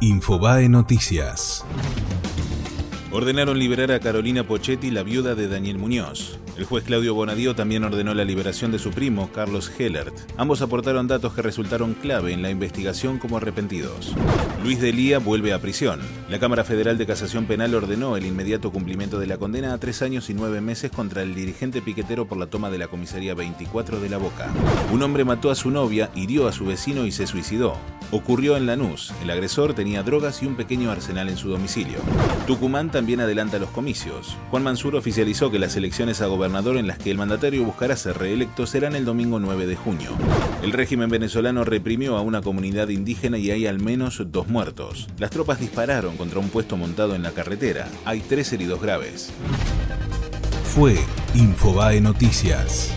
Infobae Noticias. Ordenaron liberar a Carolina Pochetti, la viuda de Daniel Muñoz. El juez Claudio Bonadío también ordenó la liberación de su primo, Carlos Hellert. Ambos aportaron datos que resultaron clave en la investigación como arrepentidos. Luis Delía vuelve a prisión. La Cámara Federal de Casación Penal ordenó el inmediato cumplimiento de la condena a tres años y nueve meses contra el dirigente piquetero por la toma de la comisaría 24 de La Boca. Un hombre mató a su novia, hirió a su vecino y se suicidó. Ocurrió en Lanús. El agresor tenía drogas y un pequeño arsenal en su domicilio. Tucumán también adelanta los comicios. Juan Mansur oficializó que las elecciones a gobernador en las que el mandatario buscará ser reelecto serán el domingo 9 de junio. El régimen venezolano reprimió a una comunidad indígena y hay al menos dos muertos. Las tropas dispararon contra un puesto montado en la carretera. Hay tres heridos graves. Fue Infobae Noticias.